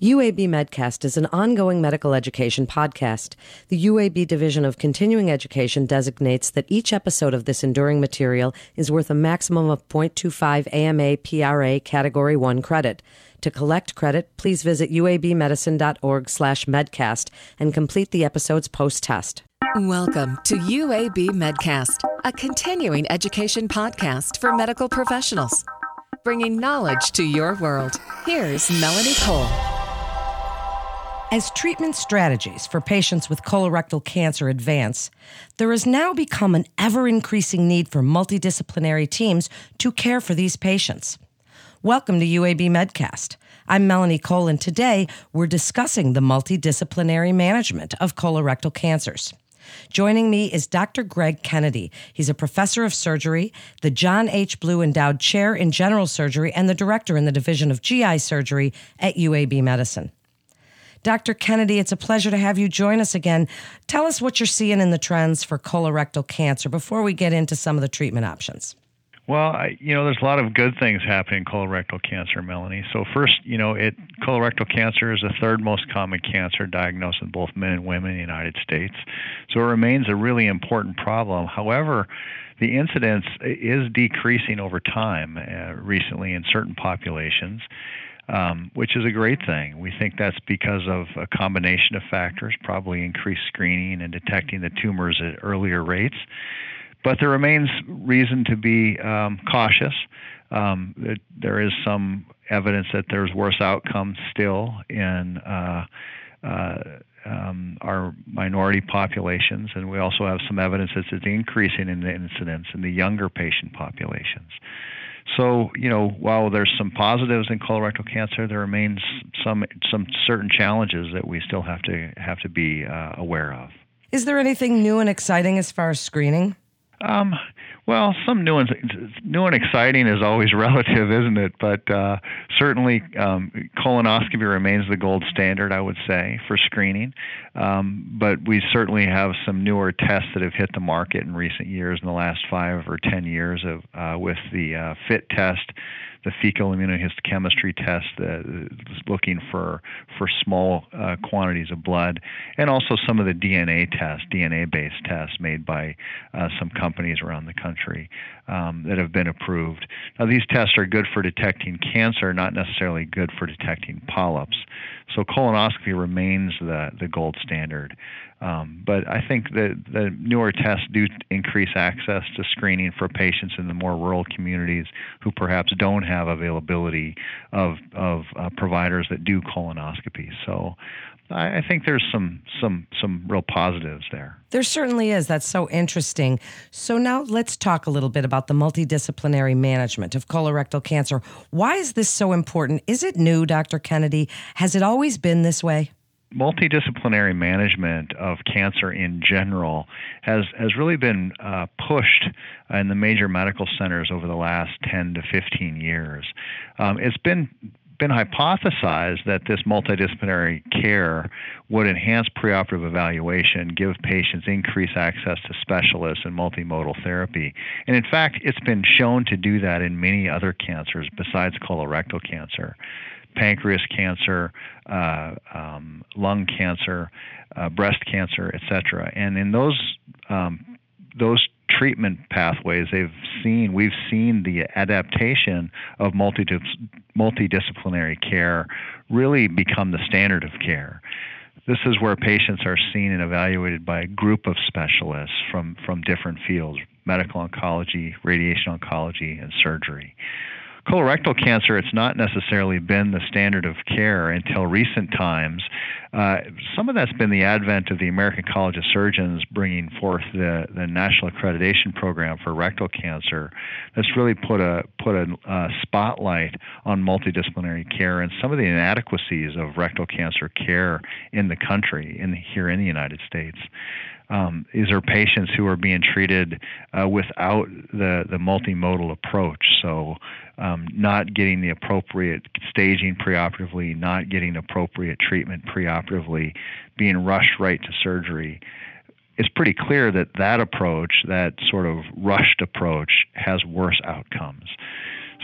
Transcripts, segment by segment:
UAB Medcast is an ongoing medical education podcast. The UAB Division of Continuing Education designates that each episode of this enduring material is worth a maximum of 0.25 AMA PRA Category 1 credit. To collect credit, please visit uabmedicine.org slash medcast and complete the episode's post-test. Welcome to UAB Medcast, a continuing education podcast for medical professionals. Bringing knowledge to your world. Here's Melanie Cole. As treatment strategies for patients with colorectal cancer advance, there has now become an ever increasing need for multidisciplinary teams to care for these patients. Welcome to UAB Medcast. I'm Melanie Cole, and today we're discussing the multidisciplinary management of colorectal cancers. Joining me is Dr. Greg Kennedy. He's a professor of surgery, the John H. Blue Endowed Chair in General Surgery, and the director in the Division of GI Surgery at UAB Medicine. Dr. Kennedy, it's a pleasure to have you join us again. Tell us what you're seeing in the trends for colorectal cancer before we get into some of the treatment options. Well, I, you know, there's a lot of good things happening in colorectal cancer, Melanie. So first, you know, it colorectal cancer is the third most common cancer diagnosed in both men and women in the United States. So it remains a really important problem. However, the incidence is decreasing over time uh, recently in certain populations um, which is a great thing. We think that's because of a combination of factors, probably increased screening and detecting the tumors at earlier rates. But there remains reason to be um, cautious. Um, there is some evidence that there's worse outcomes still in uh, uh, um, our minority populations, and we also have some evidence that it's increasing in the incidence in the younger patient populations. So, you know, while there's some positives in colorectal cancer, there remains some some certain challenges that we still have to have to be uh, aware of. Is there anything new and exciting as far as screening? Um, well, some new and new and exciting is always relative, isn't it? But uh, certainly, um, colonoscopy remains the gold standard, I would say, for screening. Um, but we certainly have some newer tests that have hit the market in recent years, in the last five or ten years, of uh, with the uh, FIT test the fecal immunohistochemistry test that is looking for for small uh, quantities of blood, and also some of the DNA tests, DNA-based tests made by uh, some companies around the country um, that have been approved. Now, these tests are good for detecting cancer, not necessarily good for detecting polyps. So colonoscopy remains the the gold standard. Um, but I think that the newer tests do increase access to screening for patients in the more rural communities who perhaps don't have availability of, of uh, providers that do colonoscopy. So I, I think there's some some some real positives there. There certainly is. That's so interesting. So now let's talk a little bit about the multidisciplinary management of colorectal cancer. Why is this so important? Is it new, Dr. Kennedy? Has it always been this way? Multidisciplinary management of cancer in general has has really been uh, pushed in the major medical centers over the last 10 to 15 years. Um, it's been been hypothesized that this multidisciplinary care would enhance preoperative evaluation, give patients increased access to specialists and multimodal therapy. And in fact, it's been shown to do that in many other cancers besides colorectal cancer pancreas cancer, uh, um, lung cancer, uh, breast cancer, etc. And in those um, those treatment pathways, they've seen we've seen the adaptation of multidis- multidisciplinary care really become the standard of care. This is where patients are seen and evaluated by a group of specialists from, from different fields medical oncology, radiation oncology, and surgery colorectal cancer, it's not necessarily been the standard of care until recent times. Uh, some of that's been the advent of the American College of Surgeons bringing forth the, the National Accreditation Program for rectal cancer. That's really put a put a uh, spotlight on multidisciplinary care and some of the inadequacies of rectal cancer care in the country, in here in the United States um, these are patients who are being treated uh, without the, the multimodal approach. So, um, not getting the appropriate staging preoperatively, not getting appropriate treatment preoperatively, being rushed right to surgery. It's pretty clear that that approach, that sort of rushed approach, has worse outcomes.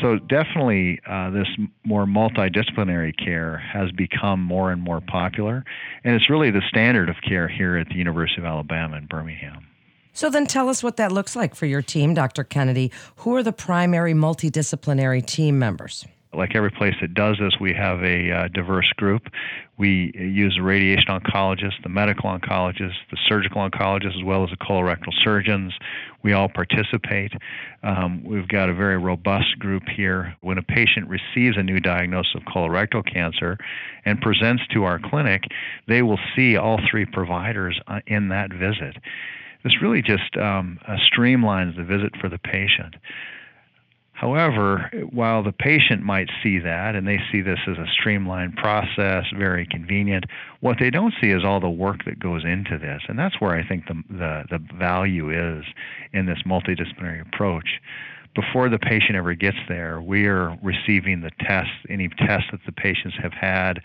So definitely, uh, this more multidisciplinary care has become more and more popular, and it's really the standard of care here at the University of Alabama in Birmingham. So then tell us what that looks like for your team, Dr. Kennedy. Who are the primary multidisciplinary team members? Like every place that does this, we have a uh, diverse group. We use the radiation oncologists, the medical oncologists, the surgical oncologists, as well as the colorectal surgeons. We all participate. Um, we've got a very robust group here. When a patient receives a new diagnosis of colorectal cancer and presents to our clinic, they will see all three providers uh, in that visit. This really just um, uh, streamlines the visit for the patient. However, while the patient might see that and they see this as a streamlined process, very convenient, what they don't see is all the work that goes into this. And that's where I think the, the, the value is in this multidisciplinary approach before the patient ever gets there, we are receiving the tests, any tests that the patients have had.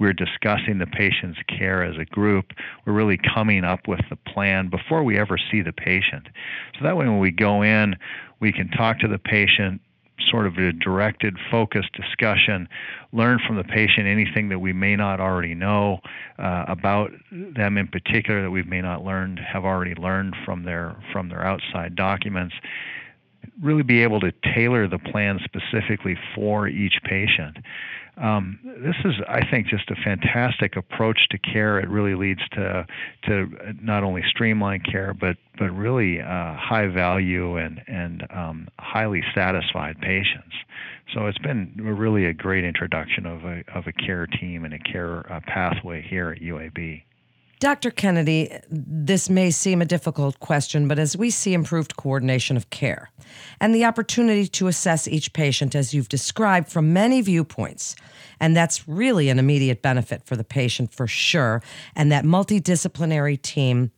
We're discussing the patient's care as a group. We're really coming up with the plan before we ever see the patient. So that way, when we go in, we can talk to the patient, sort of a directed, focused discussion, learn from the patient anything that we may not already know uh, about them in particular that we may not learned have already learned from their from their outside documents really be able to tailor the plan specifically for each patient. Um, this is, I think, just a fantastic approach to care. It really leads to to not only streamlined care, but but really uh, high value and and um, highly satisfied patients. So it's been really a great introduction of a of a care team and a care uh, pathway here at UAB. Dr. Kennedy, this may seem a difficult question, but as we see improved coordination of care and the opportunity to assess each patient as you've described from many viewpoints, and that's really an immediate benefit for the patient for sure, and that multidisciplinary team.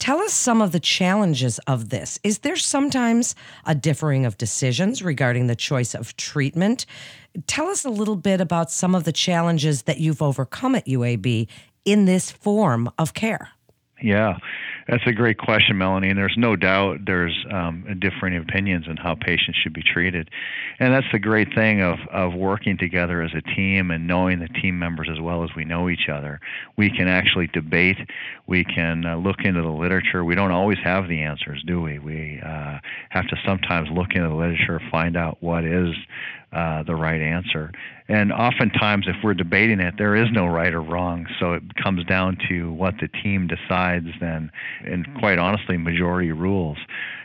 Tell us some of the challenges of this. Is there sometimes a differing of decisions regarding the choice of treatment? Tell us a little bit about some of the challenges that you've overcome at UAB in this form of care? Yeah, that's a great question, Melanie. And there's no doubt there's um, differing opinions on how patients should be treated. And that's the great thing of, of working together as a team and knowing the team members as well as we know each other. We can actually debate, we can uh, look into the literature. We don't always have the answers, do we? We uh, have to sometimes look into the literature, find out what is uh, the right answer. And oftentimes, if we're debating it, there is no right or wrong. So it comes down to what the team decides, then, and quite honestly, majority rules.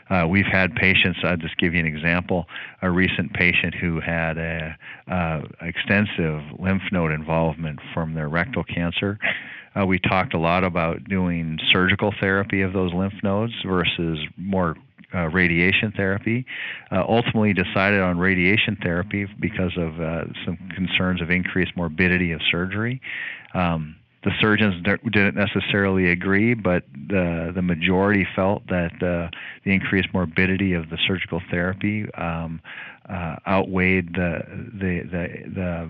Uh, we've had patients. I'll just give you an example. A recent patient who had a uh, extensive lymph node involvement from their rectal cancer. Uh, we talked a lot about doing surgical therapy of those lymph nodes versus more uh, radiation therapy. Uh, ultimately, decided on radiation therapy because of uh, some concerns of increased morbidity of surgery. Um, the surgeons didn't necessarily agree, but the the majority felt that uh, the increased morbidity of the surgical therapy um, uh, outweighed the, the the the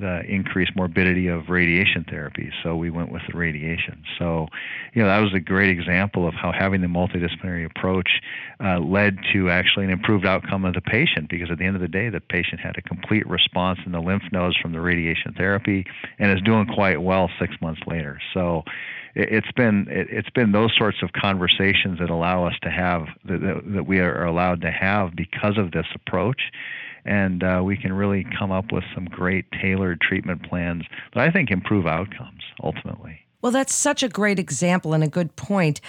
the increased morbidity of radiation therapy. So we went with the radiation. So, you know, that was a great example of how having the multidisciplinary approach uh, led to actually an improved outcome of the patient. Because at the end of the day, the patient had a complete response in the lymph nodes from the radiation therapy and is doing quite well six months later. So it's been it's been those sorts of conversations that allow us to have that, that we are allowed to have because of this approach and uh, we can really come up with some great tailored treatment plans that I think improve outcomes ultimately. Well, that's such a great example and a good point.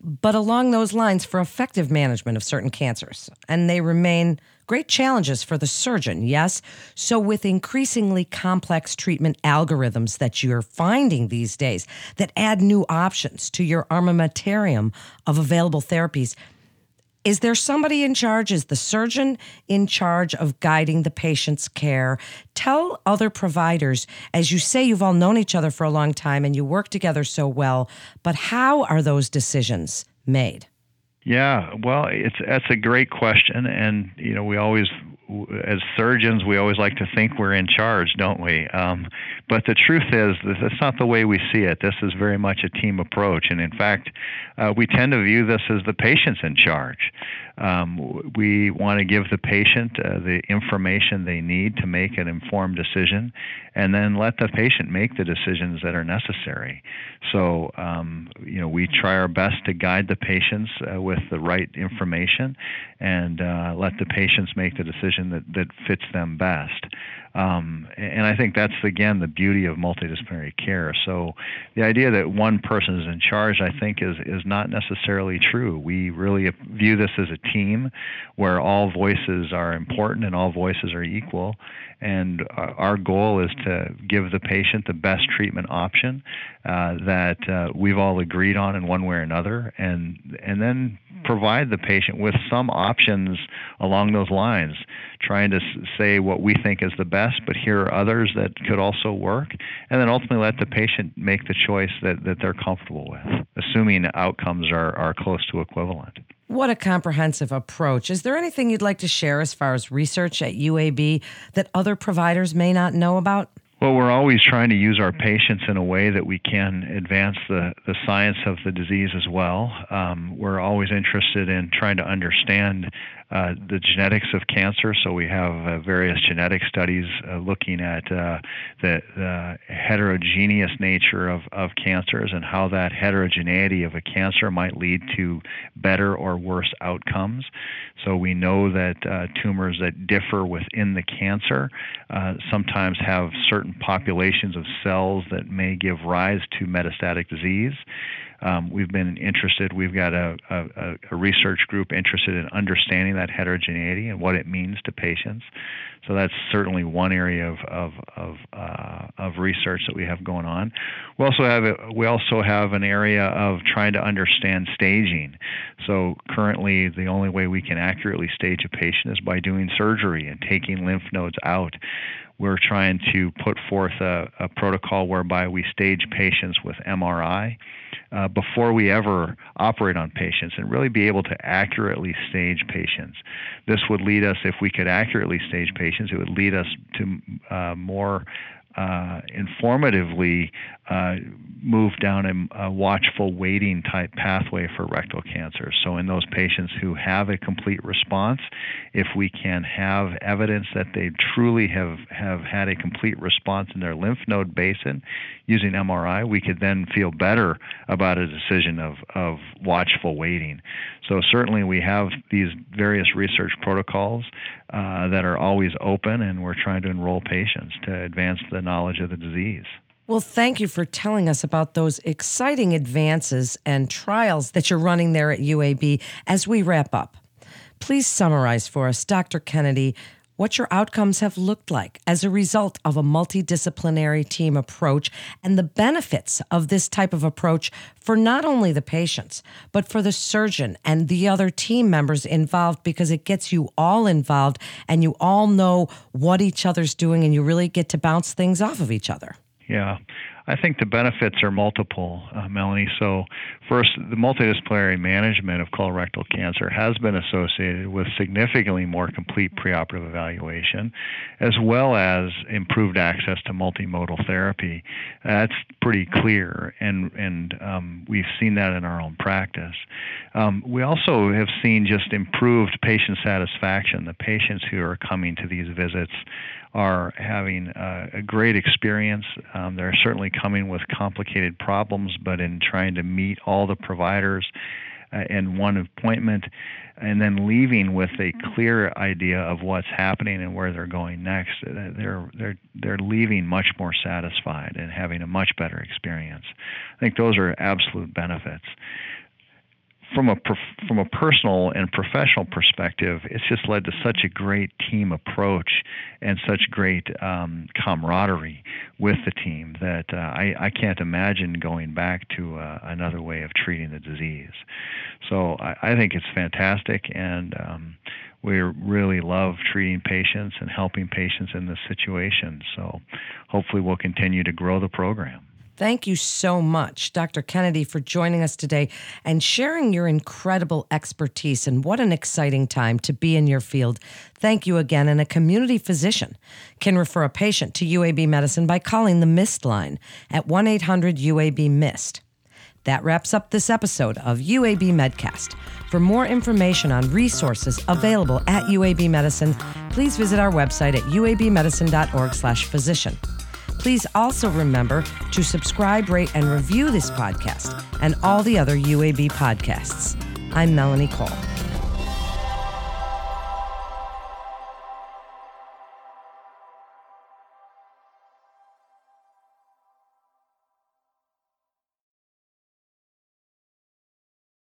But along those lines, for effective management of certain cancers, and they remain great challenges for the surgeon, yes? So, with increasingly complex treatment algorithms that you're finding these days that add new options to your armamentarium of available therapies, is there somebody in charge? Is the surgeon in charge of guiding the patient's care? Tell other providers, as you say, you've all known each other for a long time and you work together so well, but how are those decisions made? Yeah, well, it's that's a great question, and you know we always as surgeons, we always like to think we're in charge, don't we? Um, but the truth is, that's not the way we see it. This is very much a team approach. And in fact, uh, we tend to view this as the patient's in charge. Um, we want to give the patient uh, the information they need to make an informed decision and then let the patient make the decisions that are necessary. So, um, you know, we try our best to guide the patients uh, with the right information and uh, let the patients make the decision that, that fits them best. Um, and I think that's again the beauty of multidisciplinary care. So the idea that one person is in charge, I think, is is not necessarily true. We really view this as a team where all voices are important and all voices are equal. And our goal is to give the patient the best treatment option uh, that uh, we've all agreed on in one way or another, and and then provide the patient with some options along those lines, trying to say what we think is the best, but here are others that could also work, and then ultimately let the patient make the choice that, that they're comfortable with, assuming outcomes are, are close to equivalent. What a comprehensive approach. Is there anything you'd like to share as far as research at UAB that other providers may not know about? Well, we're always trying to use our patients in a way that we can advance the, the science of the disease as well. Um, we're always interested in trying to understand uh, the genetics of cancer. So we have uh, various genetic studies uh, looking at uh, the, the, heterogeneous nature of, of cancers and how that heterogeneity of a cancer might lead to better or worse outcomes. So we know that uh, tumors that differ within the cancer uh, sometimes have certain populations of cells that may give rise to metastatic disease um, we've been interested. We've got a, a, a, research group interested in understanding that heterogeneity and what it means to patients. So that's certainly one area of of of, uh, of research that we have going on. We also have a, we also have an area of trying to understand staging. So currently, the only way we can accurately stage a patient is by doing surgery and taking lymph nodes out we're trying to put forth a, a, protocol whereby we stage patients with MRI uh, before we ever operate on patients and really be able to accurately stage patients. This would lead us, if we could accurately stage patients, it would lead us to uh, more uh, informatively uh, move down a, a, watchful waiting type pathway for rectal cancer. So, in those patients who have a complete response, if we can have evidence that they truly have, have had a complete response in their lymph node basin using MRI, we could then feel better about a decision of, of watchful waiting. So, certainly, we have these various research protocols uh, that are always open, and we're trying to enroll patients to advance the knowledge of the disease. Well, thank you for telling us about those exciting advances and trials that you're running there at UAB as we wrap up. Please summarize for us, Dr. Kennedy, what your outcomes have looked like as a result of a multidisciplinary team approach and the benefits of this type of approach for not only the patients, but for the surgeon and the other team members involved because it gets you all involved and you all know what each other's doing and you really get to bounce things off of each other. Yeah. I think the benefits are multiple, uh, Melanie. So, first, the multidisciplinary management of colorectal cancer has been associated with significantly more complete preoperative evaluation, as well as improved access to multimodal therapy. That's pretty clear, and and um, we've seen that in our own practice. Um, we also have seen just improved patient satisfaction. The patients who are coming to these visits are having uh, a great experience. Um, they're certainly coming with complicated problems, but in trying to meet all the providers uh, in one appointment and then leaving with a clear idea of what's happening and where they're going next uh, they're they're they're leaving much more satisfied and having a much better experience. I think those are absolute benefits from a from a personal and professional perspective, it's just led to such a great team approach and such great um, camaraderie with the team that uh, I, I can't imagine going back to uh, another way of treating the disease. So I, I think it's fantastic, and um, we really love treating patients and helping patients in this situation. So hopefully, we'll continue to grow the program. Thank you so much, Dr. Kennedy, for joining us today and sharing your incredible expertise. And what an exciting time to be in your field. Thank you again. And a community physician can refer a patient to UAB medicine by calling the MIST line at 1 800 UAB MIST. That wraps up this episode of UAB Medcast. For more information on resources available at UAB Medicine, please visit our website at uabmedicine.org/physician. Please also remember to subscribe, rate, and review this podcast and all the other UAB podcasts. I'm Melanie Cole.